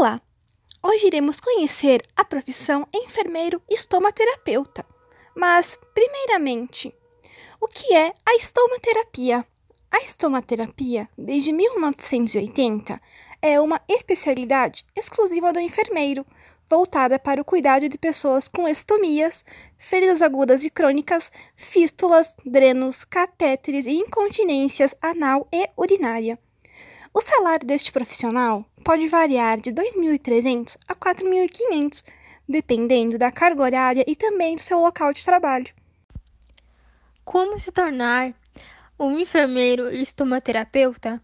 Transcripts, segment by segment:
Olá! Hoje iremos conhecer a profissão enfermeiro estomaterapeuta. Mas, primeiramente, o que é a estomaterapia? A estomaterapia, desde 1980, é uma especialidade exclusiva do enfermeiro, voltada para o cuidado de pessoas com estomias, feridas agudas e crônicas, fístulas, drenos, catéteres e incontinências anal e urinária. O salário deste profissional pode variar de 2.300 a 4.500, dependendo da carga horária e também do seu local de trabalho. Como se tornar um enfermeiro estomaterapeuta?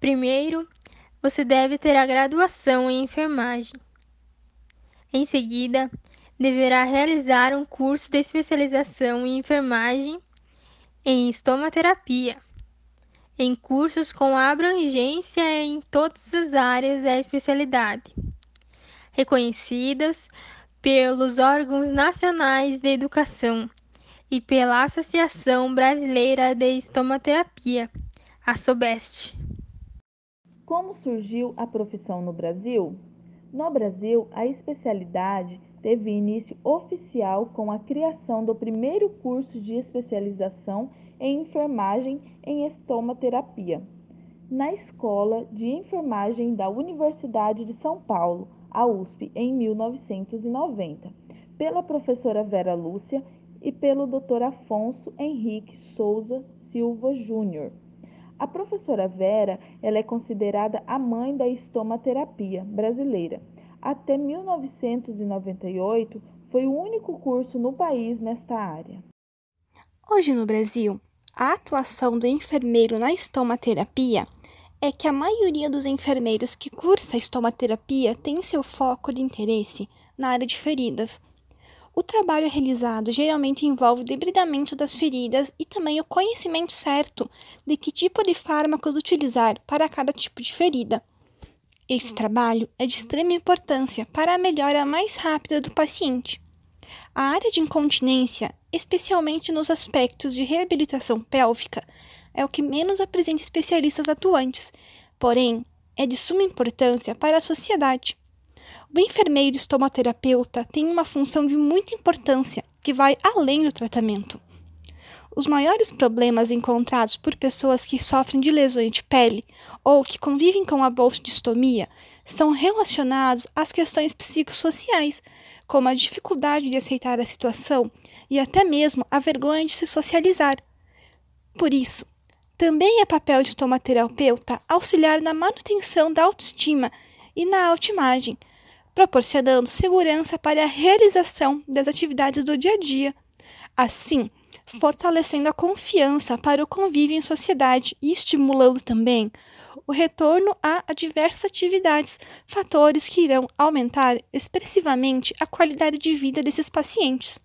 Primeiro, você deve ter a graduação em enfermagem. Em seguida, deverá realizar um curso de especialização em enfermagem em estomaterapia em cursos com abrangência em todas as áreas da especialidade, reconhecidas pelos órgãos nacionais de educação e pela Associação Brasileira de Estomaterapia, a SOBEST. Como surgiu a profissão no Brasil? No Brasil, a especialidade teve início oficial com a criação do primeiro curso de especialização em enfermagem em estomaterapia, na Escola de Enfermagem da Universidade de São Paulo, a USP, em 1990, pela professora Vera Lúcia e pelo Dr. Afonso Henrique Souza Silva Júnior. A professora Vera ela é considerada a mãe da estomaterapia brasileira. Até 1998, foi o único curso no país nesta área. Hoje no Brasil, a atuação do enfermeiro na estomaterapia é que a maioria dos enfermeiros que cursa estomaterapia tem seu foco de interesse na área de feridas. O trabalho realizado geralmente envolve o debridamento das feridas e também o conhecimento certo de que tipo de fármacos utilizar para cada tipo de ferida. Esse trabalho é de extrema importância para a melhora mais rápida do paciente. A área de incontinência, especialmente nos aspectos de reabilitação pélvica, é o que menos apresenta especialistas atuantes, porém, é de suma importância para a sociedade. O enfermeiro estomaterapeuta tem uma função de muita importância que vai além do tratamento. Os maiores problemas encontrados por pessoas que sofrem de lesões de pele ou que convivem com a bolsa de estomia são relacionados às questões psicossociais, como a dificuldade de aceitar a situação e até mesmo a vergonha de se socializar. Por isso, também é papel de estomaterapeuta auxiliar na manutenção da autoestima e na autoimagem, proporcionando segurança para a realização das atividades do dia a dia. Assim, fortalecendo a confiança para o convívio em sociedade e estimulando também o retorno a, diversas atividades, fatores que irão aumentar expressivamente a qualidade de vida desses pacientes.